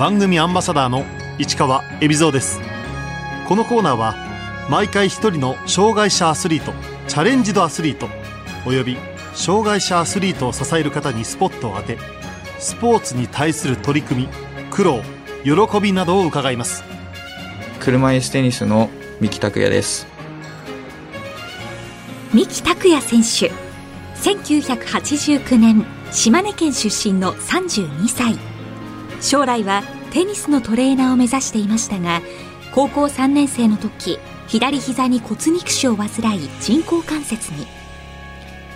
番組アンバサダーの市川恵比蔵です。このコーナーは毎回一人の障害者アスリートチャレンジドアスリートおよび障害者アスリートを支える方にスポットを当てスポーツに対する取り組み苦労喜びなどを伺います。車椅子テニスの三木拓也です。三木拓也選手。1989年島根県出身の32歳将来はテニスのトレーナーを目指していましたが高校3年生の時左膝に骨肉腫を患い人工関節に。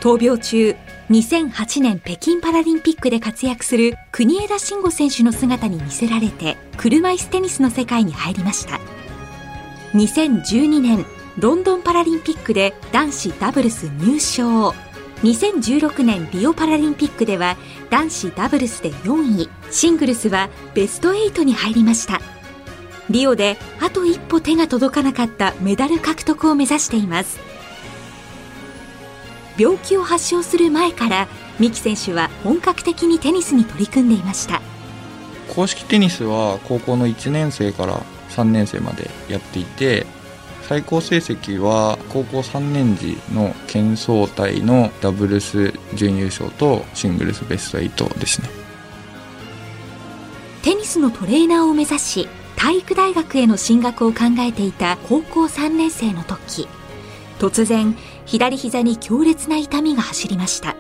闘病中2008年北京パラリンピックで活躍する国枝慎吾選手の姿に見せられて車椅子テニスの世界に入りました。2012年ロンドンパラリンピックで男子ダブルス入賞。2016年リオパラリンピックでは男子ダブルスで4位シングルスはベスト8に入りました。リオであと一歩手が届かなかったメダル獲得を目指しています。病気を発症する前から三木選手は本格的にテニスに取り組んでいました。公式テニスは高校の1年生から3年生までやっていて最高成績は高校3年時の県総体のダブルス準優勝とシングルスベスト8ですね。テニスのトレーナーを目指し体育大学への進学を考えていた高校3年生の時突然左膝に強烈な痛みが走りました。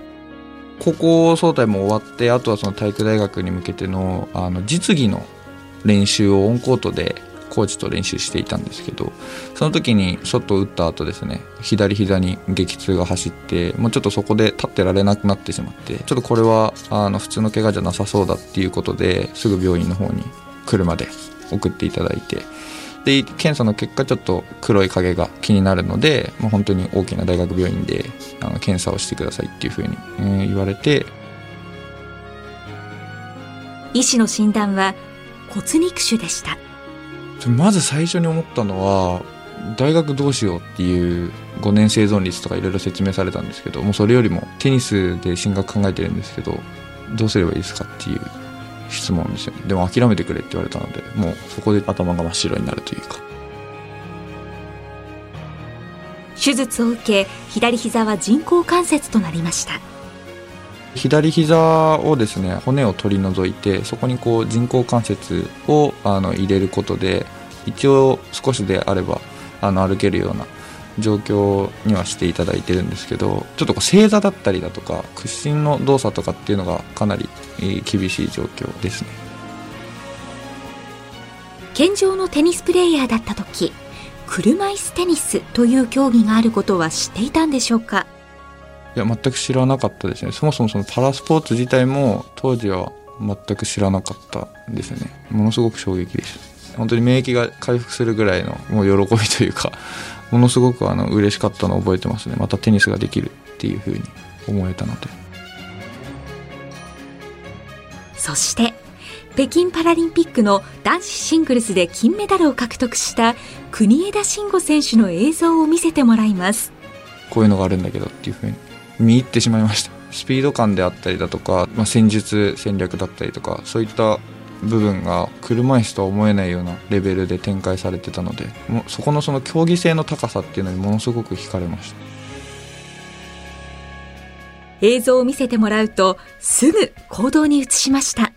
高校総体も終わってあとはその体育大学に向けてのあの実技の練習をオンコートでコーチと練習していたんですけどその時にショットを打った後ですね左膝に激痛が走ってもうちょっとそこで立ってられなくなってしまってちょっとこれはあの普通の怪我じゃなさそうだっていうことですぐ病院の方に車で送っていただいてで検査の結果ちょっと黒い影が気になるので、まあ、本当に大きな大学病院であの検査をしてくださいっていうふうに、えー、言われて。医師の診断は骨肉腫でした。まず最初に思ったのは大学どうしようっていう5年生存率とかいろいろ説明されたんですけどもうそれよりもテニスで進学考えてるんですけどどうすればいいですかっていう質問ですよね。でも諦めてくれって言われたのでもうそこで頭が真っ白になるというか。手術を受け左膝は人工関節となりました。左膝をですね骨を取り除いてそこにこう人工関節をあの入れることで一応少しであればあの歩けるような状況にはしていただいてるんですけどちょっとこう正座だったりだとか屈伸の動作とかっていうのがかなり厳しい状況ですね。健常のテニスプレーヤーだった時車椅子テニスという競技があることは知っていたんでしょうかいや全く知らなかったですね。そもそもそのパラスポーツ自体も当時は全く知らなかったですね。ものすごく衝撃でした。本当に免疫が回復するぐらいのもう喜びというか ものすごくあの嬉しかったのを覚えてますね。またテニスができるっていうふうに思えたので。そして北京パラリンピックの男子シングルスで金メダルを獲得した国枝慎吾選手の映像を見せてもらいます。こういうのがあるんだけどっていうふうに見入ってしまいました。スピード感であったりだとか、まあ、戦術戦略だったりとかそういった部分が車椅子とは思えないようなレベルで展開されてたのでもうそこのその競技性の高さっていうのにものすごく惹かれました。映像を見せてもらうとすぐ行動に移しました。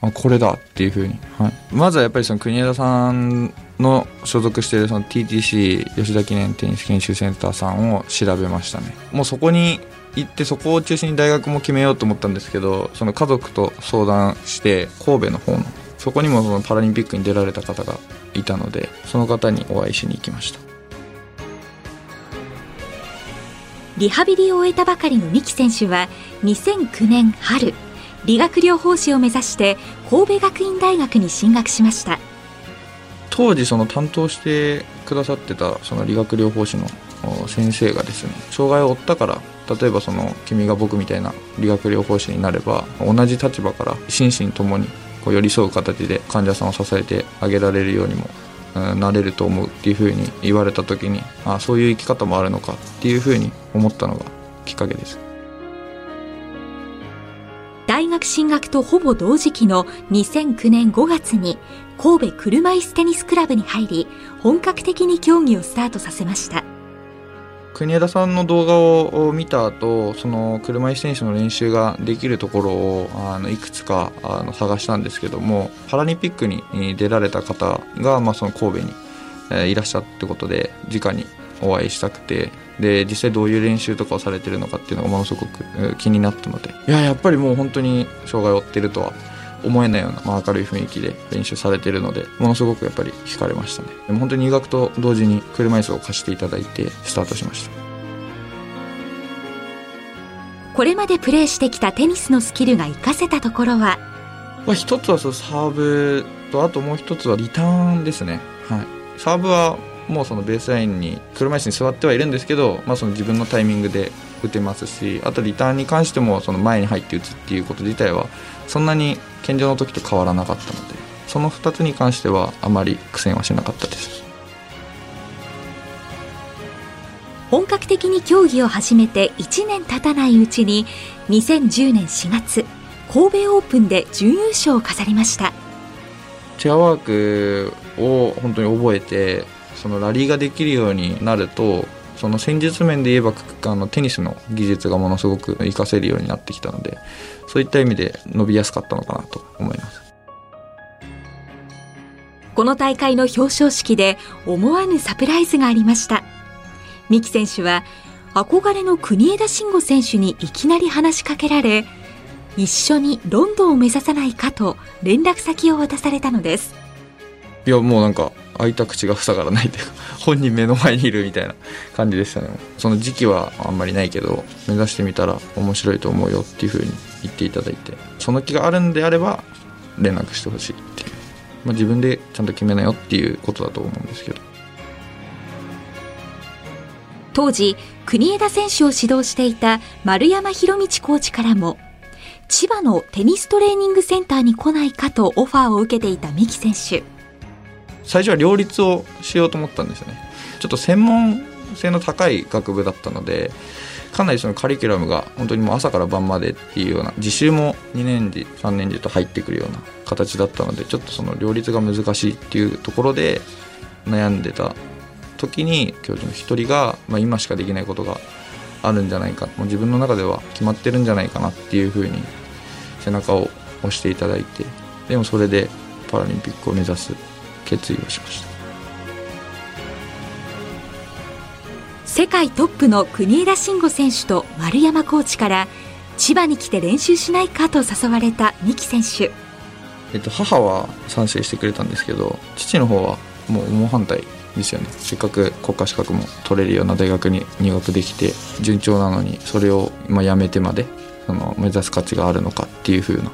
あこれだっていうふうに、はい、まずはやっぱりその国枝さんの所属しているその TTC 吉田記念テニス研修センターさんを調べましたね。もうそこに行ってそこを中心に大学も決めようと思ったんですけどその家族と相談して神戸の方のそこにもそのパラリンピックに出られた方がいたのでその方にお会いしに行きました。リハビリを終えたばかりの三木選手は2009年春理学療法士を目指して神戸学院大学に進学しました。当時その担当してくださってたその理学療法士の先生がですね障害を負ったから例えばその君が僕みたいな理学療法士になれば同じ立場から心身ともにこう寄り添う形で患者さんを支えてあげられるようにもなれると思うっていうふうに言われた時にあそういう生き方もあるのかっていうふうに思ったのがきっかけです。学学進学とほぼ同時期の2009年5月に神戸車椅子テニスクラブに入り本格的に競技をスタートさせました。国枝さんの動画を見た後その車椅子選手の練習ができるところをあのいくつかあの探したんですけどもパラリンピックに出られた方が、まあ、その神戸に、いらっしゃったってことで直にお会いしたくてで実際どういう練習とかをされてるのかっていうのがものすごく気になったので。いややっぱりもう本当に障害を負ってるとは思えないような、まあ、明るい雰囲気で練習されてるのでものすごくやっぱり惹かれましたね。でも本当に入学と同時に車椅子を貸していただいてスタートしました。これまでプレーしてきたテニスのスキルが活かせたところは、まあ、一つはそのサーブとあともう一つはリターンですね、はい、サーブはもうそのベースラインに車椅子に座ってはいるんですけど、まあ、その自分のタイミングで打てますしあとリターンに関してもその前に入って打つっていうこと自体はそんなに健常の時と変わらなかったのでその2つに関してはあまり苦戦はしなかったです。本格的に競技を始めて1年経たないうちに2010年4月神戸オープンで準優勝を飾りました。チェアワークを本当に覚えてそのラリーができるようになるとその戦術面で言えばあのテニスの技術がものすごく活かせるようになってきたのでそういった意味で伸びやすかったのかなと思います。この大会の表彰式で思わぬサプライズがありました。三木選手は憧れの国枝慎吾選手にいきなり話しかけられ一緒にロンドンを目指さないかと連絡先を渡されたのです。いやもうなんか開いた口が塞がらないというか 本人目の前にいるみたいな感じでしたね。その時期はあんまりないけど目指してみたら面白いと思うよっていうふうに言っていただいてその気があるんであれば連絡してほしいっていう、まあ、自分でちゃんと決めなよっていうことだと思うんですけど。当時国枝選手を指導していた丸山博道コーチからも千葉のテニストレーニングセンターに来ないかとオファーを受けていた三木選手。最初は両立をしようと思ったんですよね。ちょっと専門性の高い学部だったのでかなりそのカリキュラムが本当にもう朝から晩までっていうような自習も2年次3年次と入ってくるような形だったのでちょっとその両立が難しいっていうところで悩んでた時に教授の一人が、まあ、今しかできないことがあるんじゃないかもう自分の中では決まってるんじゃないかなっていうふうに背中を押していただいてでもそれでパラリンピックを目指す。決意をしました。世界トップの国枝慎吾選手と丸山コーチから千葉に来て練習しないかと誘われた三木選手、えっと、母は賛成してくれたんですけど父の方はもう猛反対ですよね。せっかく国家資格も取れるような大学に入学できて順調なのにそれをまやめてまでその目指す価値があるのかっていう風な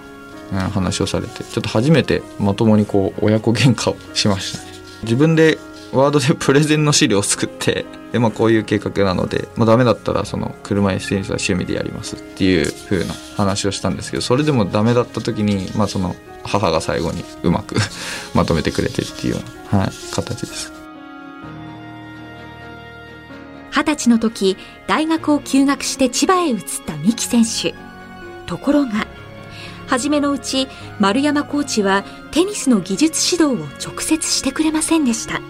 話をされてちょっと初めてまともにこう親子喧嘩をしました。ね自分でワードでプレゼンの資料を作ってで、まあ、こういう計画なので、まあ、ダメだったらその車椅子テニスは趣味でやりますっていう風な話をしたんですけどそれでもダメだった時に、まあ、その母が最後にうまく まとめてくれてっていうような、はい、形です。二十歳の時大学を休学して千葉へ移った三木選手。ところが初めのうち丸山コーチはテニスの技術指導を直接してくれませんでした。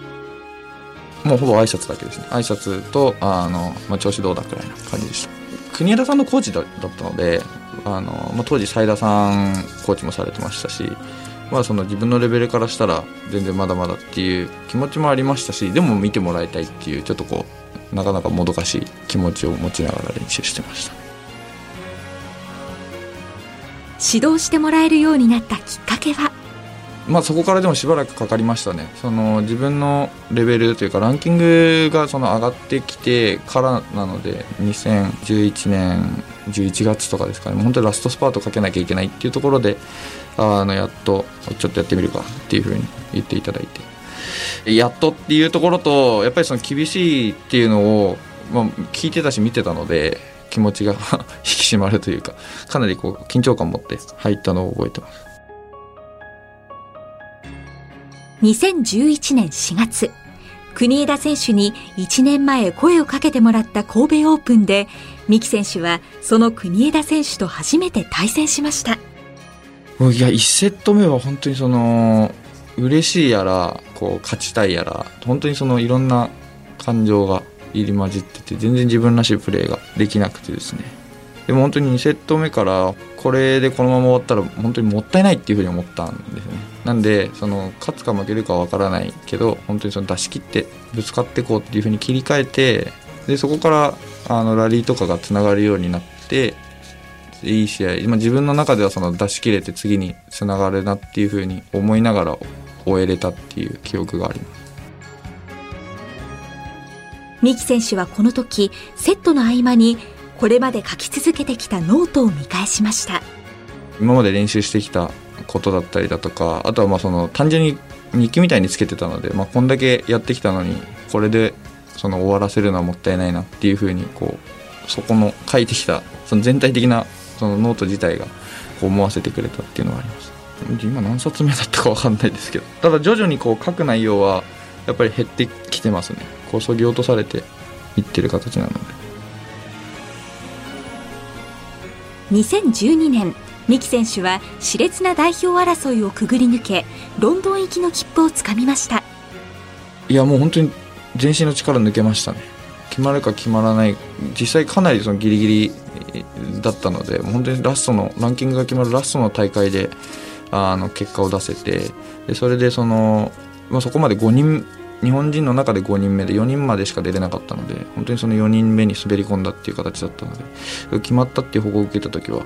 もうほぼ挨拶だけですね。挨拶とあの、まあ、調子どうだくらいな感じでした。国枝さんのコーチだったのであの、まあ、当時斉田さんコーチもされてましたしまあ、その自分のレベルからしたら全然まだまだっていう気持ちもありましたしでも見てもらいたいっていうちょっとこうなかなかもどかしい気持ちを持ちながら練習してました。指導してもらえるようになったきっかけは？まあ、そこからでもしばらくかかりましたね。その自分のレベルというかランキングがその上がってきてからなので2011年11月とかですかね。本当にラストスパートかけなきゃいけないっていうところであのやっとちょっとやってみるかっていうふうに言っていただいて。やっとっていうところとやっぱりその厳しいっていうのを、まあ、聞いてたし見てたので気持ちが 引き締まるというかかなりこう緊張感を持って入ったのを覚えてます。2011年4月国枝選手に1年前声をかけてもらった神戸オープンで三木選手はその国枝選手と初めて対戦しました。いや1セット目は本当にその嬉しいやらこう勝ちたいやら本当にそのいろんな感情が入り混じってて全然自分らしいプレーができなくてですね。でも本当に2セット目からこれでこのまま終わったら本当にもったいないっていうふうに思ったんですね。なんでその勝つか負けるかは分からないけど本当にその出し切ってぶつかっていこうっていうふうに切り替えてでそこからあのラリーとかがつながるようになっていい試合、ま、自分の中ではその出し切れて次につながるなっていうふうに思いながら終えれたっていう記憶があります。三木選手はこの時セットの合間にこれまで書き続けてきたノートを見返しました。今まで練習してきたことだったりだとかあとはまあその単純に日記みたいにつけてたので、まあ、こんだけやってきたのにこれでその終わらせるのはもったいないなっていうふうにこうそこの書いてきたその全体的なそのノート自体が思わせてくれたっていうのはあります。今何冊目だったか分かんないですけどただ徐々にこう書く内容はやっぱり減ってきてますね。こうそぎ落とされていってる形なので。2012年三木選手は熾烈な代表争いをくぐり抜けロンドン行きの切符をつかみました。いやもう本当に全身の力抜けましたね。決まるか決まらない。実際かなりそのギリギリだったので本当にラストのランキングが決まるラストの大会であの結果を出せてでそれでその、まあ、そこまで5人日本人の中で5人目で4人までしか出れなかったので本当にその4人目に滑り込んだっていう形だったので決まったっていう報告を受けた時は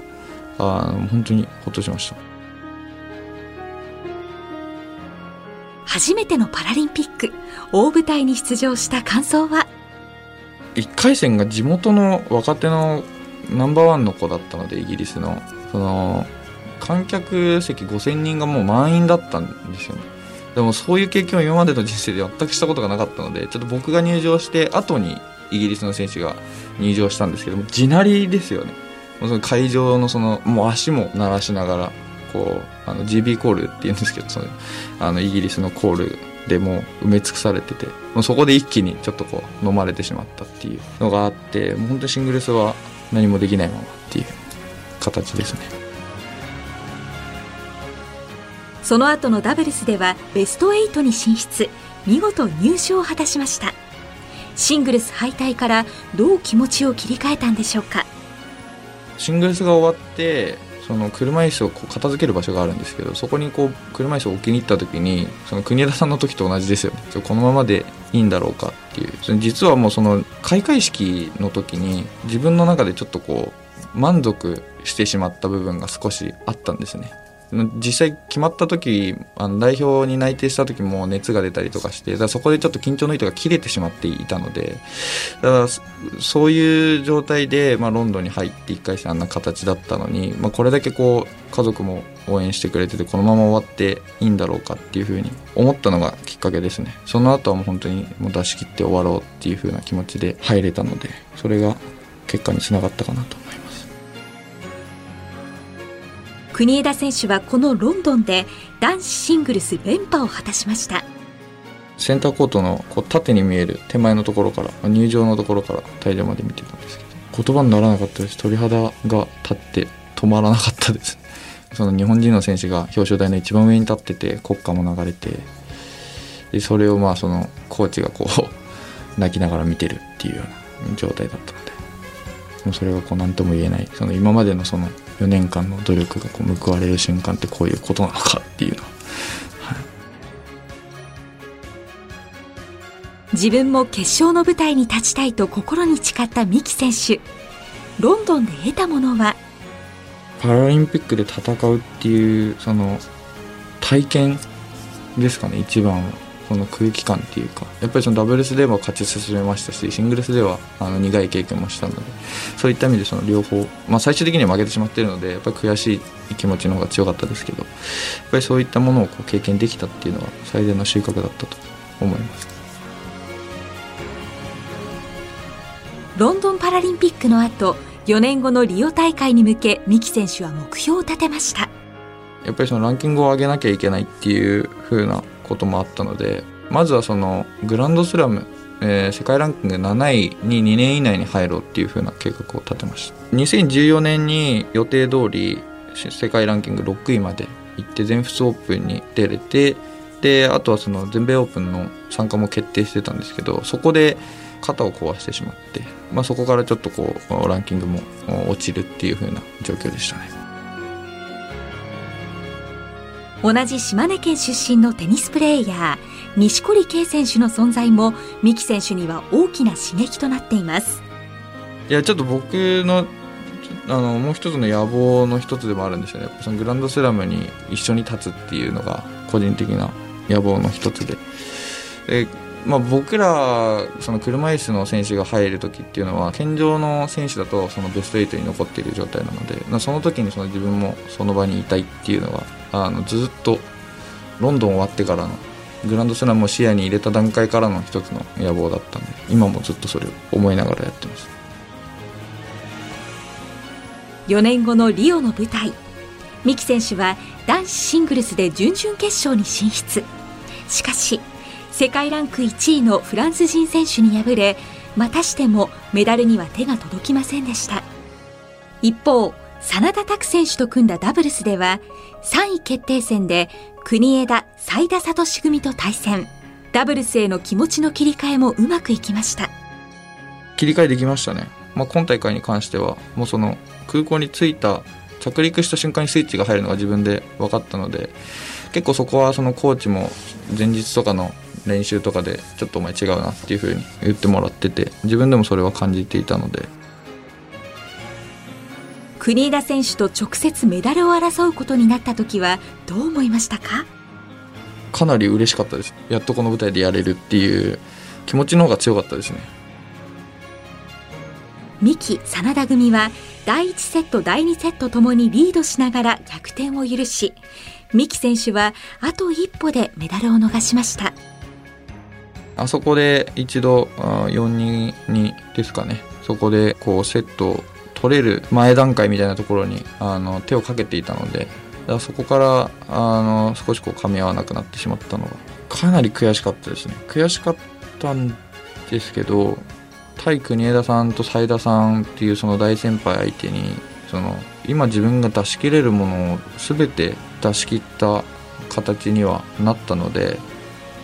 あの本当にほっとしました。初めてのパラリンピック大舞台に出場した感想は？1回戦が地元の若手のナンバーワンの子だったのでイギリスの。その観客席5000人がもう満員だったんですよねでもそういう経験を今までの人生で全くしたことがなかったのでちょっと僕が入場して後にイギリスの選手が入場したんですけども地鳴りですよね。もうその会場のそのもう足も鳴らしながらこうあの GB コールっていうんですけどそのあのイギリスのコールでもう埋め尽くされててもうそこで一気にちょっとこう飲まれてしまったっていうのがあってもう本当にシングルスは何もできないままっていう形ですね。その後のダブルスではベスト8に進出。見事入賞を果たしました。シングルス敗退からどう気持ちを切り替えたんでしょうか？シングルスが終わってその車椅子をこう片付ける場所があるんですけどそこにこう車椅子を置きに行った時にその国枝さんの時と同じですよね。このままでいいんだろうかっていう。実はもうその開会式の時に自分の中でちょっとこう満足してしまった部分が少しあったんですね。実際決まった時あの代表に内定した時も熱が出たりとかしてだかそこでちょっと緊張の糸が切れてしまっていたのでだからそういう状態で、まあ、ロンドンに入って1回戦あんな形だったのに、まあ、これだけこう家族も応援してくれててこのまま終わっていいんだろうかっていうふうに思ったのがきっかけですね。その後はもう本当にもう出し切って終わろうっていうふうな気持ちで入れたのでそれが結果につながったかなと思います。国枝選手はこのロンドンで男子シングルス連覇を果たしました。センターコートのこう縦に見える手前のところから入場のところから退場まで見てたんですけど言葉にならなかったです。鳥肌が立って止まらなかったですその日本人の選手が表彰台の一番上に立ってて国歌も流れてでそれをまあそのコーチがこう 泣きながら見てるっていうような状態だったのでもうそれがこう何とも言えないその今までのその4年間の努力がこう報われる瞬間ってこういうことなのかっていうのは、はい、自分も決勝の舞台に立ちたいと心に誓った三木選手。ロンドンで得たものは？パラリンピックで戦うっていうその体験ですかね一番はその空気感っていうかやっぱりそのダブルスでも勝ち進めましたしシングルスではあの苦い経験もしたのでそういった意味でその両方、まあ、最終的には負けてしまっているのでやっぱり悔しい気持ちの方が強かったですけどやっぱりそういったものをこう経験できたっていうのは最大の収穫だったと思います。ロンドンパラリンピックの後4年後のリオ大会に向け三木選手は目標を立てました。やっぱりそのランキングを上げなきゃいけないっていう風なこともあったのでまずはそのグランドスラム、えー、世界ランキング7位に2年以内に入ろうっていう風な計画を立てました。2014年に予定通り世界ランキング6位まで行って全仏オープンに出れてであとはその全米オープンの参加も決定してたんですけどそこで肩を壊してしまって、まあ、そこからちょっとこうランキングも落ちるっていう風な状況でしたね。同じ島根県出身のテニスプレーヤー錦織圭選手の存在も三木選手には大きな刺激となっています。いやちょっと僕のあのもう一つの野望の一つでもあるんですよね。そのグランドスラムに一緒に立つっていうのが個人的な野望の一つで。で、まあ、僕らその車椅子の選手が入る時っていうのは健常の選手だとそのベスト8に残っている状態なのでまあその時にその自分もその場にいたいっていうのはあのずっとロンドン終わってからのグランドスラムを視野に入れた段階からの一つの野望だったんで今もずっとそれを思いながらやってます。4年後のリオの舞台三木選手は男子シングルスで準々決勝に進出。しかし世界ランク1位のフランス人選手に敗れまたしてもメダルには手が届きませんでした。一方真田拓選手と組んだダブルスでは3位決定戦で国枝斉田聡組と対戦。ダブルスへの気持ちの切り替えもうまくいきました。切り替えできましたね、まあ、今大会に関してはもうその空港に着いた着陸した瞬間にスイッチが入るのが自分で分かったので結構そこはそのコーチも前日とかの練習とかでちょっとお前違うなっていう風に言ってもらってて自分でもそれは感じていたので。国枝選手と直接メダルを争うことになった時はどう思いましたか？かなり嬉しかったです。やっとこの舞台でやれるっていう気持ちの方が強かったですね。三木真田組は第1セット第2セットともにリードしながら逆転を許し三木選手はあと一歩でメダルを逃しましたあそこで一度4-2ですかね。そこでこうセットを取れる前段階みたいなところにあの手をかけていたのでだそこからあの少しこう噛み合わなくなってしまったのがかなり悔しかったですね。悔しかったんですけど対国枝さんと斉田さんっていうその大先輩相手にその今自分が出し切れるものを全て出し切った形にはなったので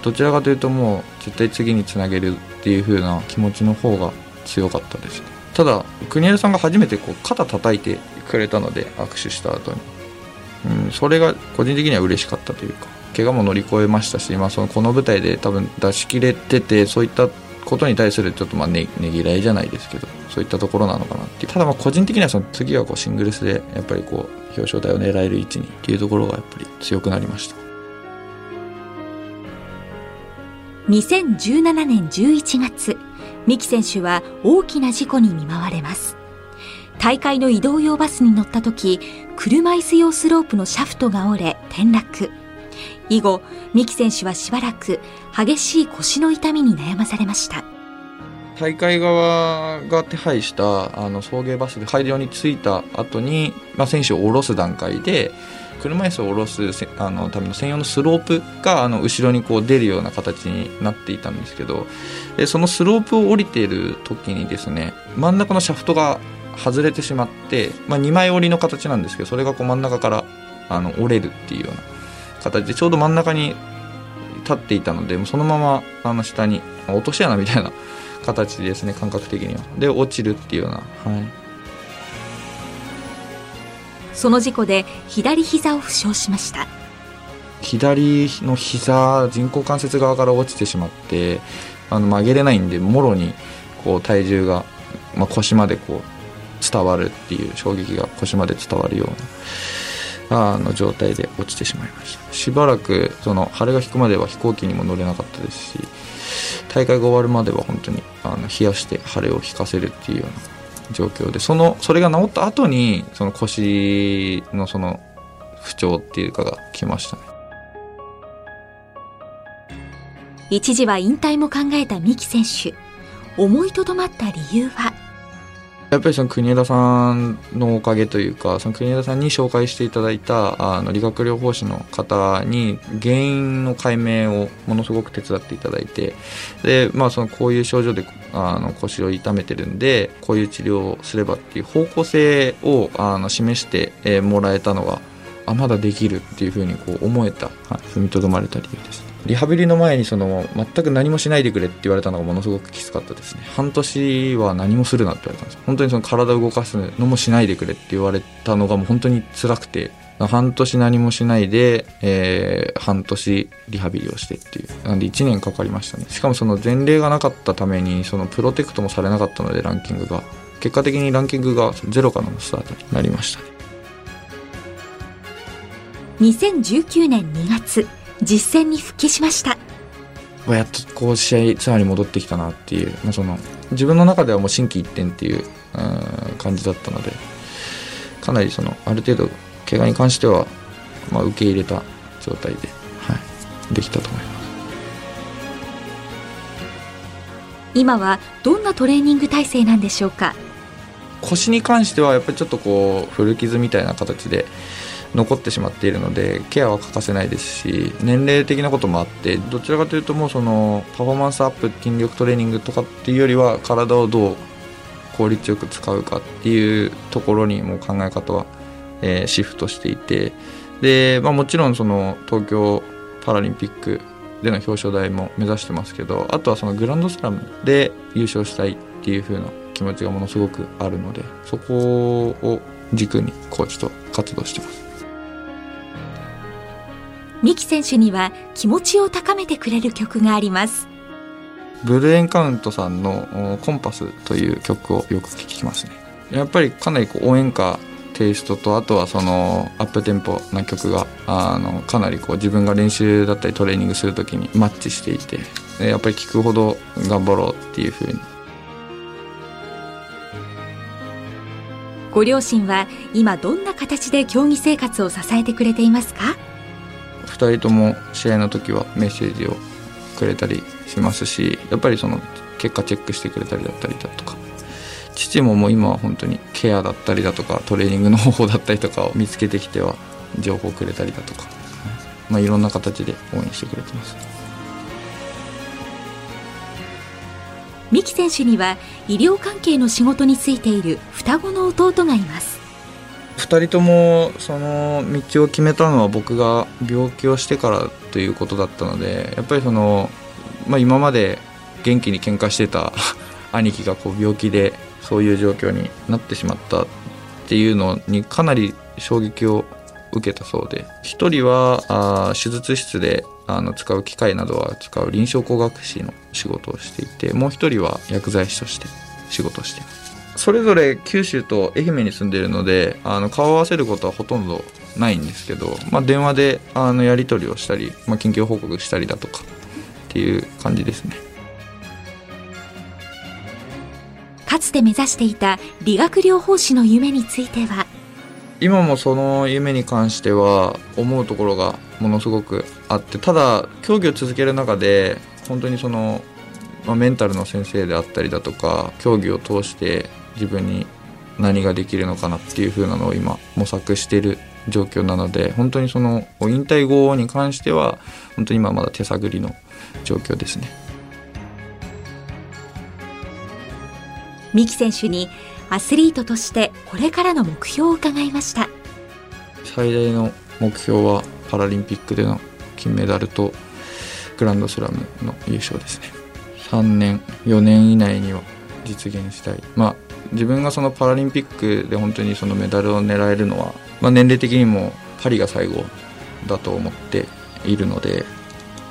どちらかというともう絶対次につなげるっていう風な気持ちの方が強かったですただ国枝さんが初めてこう肩叩いてくれたので握手した後に、うん、それが個人的には嬉しかったというか怪我も乗り越えましたし、まあ、そのこの舞台で多分出し切れててそういったことに対するちょっとまあねねぎらいじゃないですけどそういったところなのかなってただまあ個人的にはその次はこうシングルスでやっぱりこう表彰台を狙える位置にっていうところがやっぱり強くなりました。2017年11月三木選手は大きな事故に見舞われます。大会の移動用バスに乗った時車椅子用スロープのシャフトが折れ転落。以後三木選手はしばらく激しい腰の痛みに悩まされました。大会側が手配したあの送迎バスで会場に着いた後に、まあ、選手を降ろす段階で車椅子を下ろすあのための専用のスロープがあの後ろにこう出るような形になっていたんですけどでそのスロープを降りている時にですね真ん中のシャフトが外れてしまって、まあ、2枚折りの形なんですけどそれがこう真ん中からあの折れるっていうような形でちょうど真ん中に立っていたのでそのままあの下に落とし穴みたいな形ですね感覚的には。で落ちるっていうようなはい。その事故で左膝を負傷しました。左の膝人工関節側から落ちてしまってあの曲げれないんでもろにこう体重が、まあ、腰までこう伝わるっていう衝撃が腰まで伝わるようなあの状態で落ちてしまいました。しばらくその腫れが引くまでは飛行機にも乗れなかったですし大会が終わるまでは本当にあの冷やして腫れを引かせるっていうような状況でそのそれが治った後にその腰のその不調っていうかが来ましたね。一時は引退も考えた三木選手。思いとどまった理由は？やっぱりその国枝さんのおかげというかその国枝さんに紹介していただいたあの理学療法士の方に原因の解明をものすごく手伝っていただいてで、まあ、そのこういう症状であの腰を痛めてるんでこういう治療をすればっていう方向性をあの示して、もらえたのがあまだできるっていうふうにこう思えた、はい、踏みとどまれた理由です。リハビリの前にその全く何もしないでくれって言われたのがものすごくきつかったですね。半年は何もするなって言われたんです。本当にその体を動かすのもしないでくれって言われたのがもう本当に辛くて半年何もしないで、えー、半年リハビリをしてっていう。なんで1年かかりましたね。しかもその前例がなかったためにそのプロテクトもされなかったのでランキングが。結果的にランキングがゼロからのスタートになりましたね。2019年2月。実戦に復帰しました。やっとこう試合ツアーに戻ってきたなっていう、まあ、その自分の中ではもう心機一転っていう感じだったのでかなりそのある程度怪我に関しては、まあ、受け入れた状態で、はい、できたと思います。今はどんなトレーニング体制なんでしょうか？腰に関してはやっぱりちょっとこう古傷みたいな形で残ってしまっているのでケアは欠かせないですし年齢的なこともあってどちらかというともうそのパフォーマンスアップ筋力トレーニングとかっていうよりは体をどう効率よく使うかっていうところにも考え方は、えー、シフトしていてで、まあ、もちろんその東京パラリンピックでの表彰台も目指してますけどあとはそのグランドスラムで優勝したいっていう風な気持ちがものすごくあるのでそこを軸にコーチと活動してます。三木選手には気持ちを高めてくれる曲があります。ブルーエンカウントさんの「コンパス」という曲をよく聴きますね。やっぱりかなりこう応援歌テイストとあとはそのアップテンポな曲があのかなりこう自分が練習だったりトレーニングする時にマッチしていてやっぱり聴くほど頑張ろうっていうふうに。ご両親は今どんな形で競技生活を支えてくれていますか？2人とも試合の時はメッセージをくれたりしますしやっぱりその結果チェックしてくれたりだったりだとか父ももう今は本当にケアだったりだとかトレーニングの方法だったりとかを見つけてきては情報くれたりだとか、まあ、いろんな形で応援してくれてます。三木選手には医療関係の仕事に就いている双子の弟がいます。2人ともその道を決めたのは僕が病気をしてからということだったのでやっぱりその、まあ、今まで元気に喧嘩してた 兄貴がこう病気でそういう状況になってしまったっていうのにかなり衝撃を受けたそうで1人はあ手術室であの使う機械などは使う臨床工学士の仕事をしていてもう1人は薬剤師として仕事をしています。それぞれ九州と愛媛に住んでいるのであの顔を合わせることはほとんどないんですけど、まあ、電話であのやり取りをしたり、まあ、緊急報告したりだとかっていう感じですね。かつて目指していた理学療法士の夢については？今もその夢に関しては思うところがものすごくあってただ競技を続ける中で本当にその、まあ、メンタルの先生であったりだとか競技を通して自分に何ができるのかなっていう風なのを今模索している状況なので本当にその引退後に関しては本当に今まだ手探りの状況ですね。三木選手にアスリートとしてこれからの目標を伺いました。最大の目標はパラリンピックでの金メダルとグランドスラムの優勝ですね。3年4年以内には実現したい。まあ自分がそのパラリンピックで本当にそのメダルを狙えるのは、まあ、年齢的にもパリが最後だと思っているので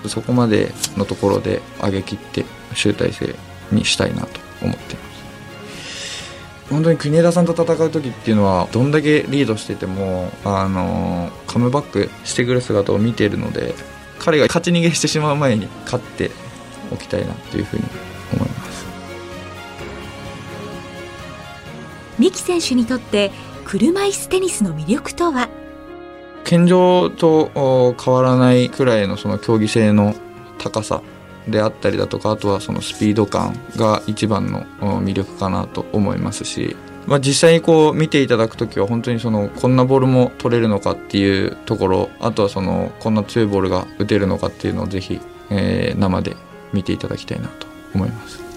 そこまでのところで上げ切って集大成にしたいなと思っています。本当に国枝さんと戦う時っていうのはどんだけリードしててもあのカムバックしてくる姿を見ているので彼が勝ち逃げしてしまう前に勝っておきたいなというふうに木選手にとって車椅子テニスの魅力とは？健常と変わらないくらいのその競技性の高さであったりだとかあとはそのスピード感が一番の魅力かなと思いますしまあ、実際にこう見ていただく時は本当にそのこんなボールも取れるのかっていうところあとはそのこんな強いボールが打てるのかっていうのをぜひ、えー、生で見ていただきたいなと思います。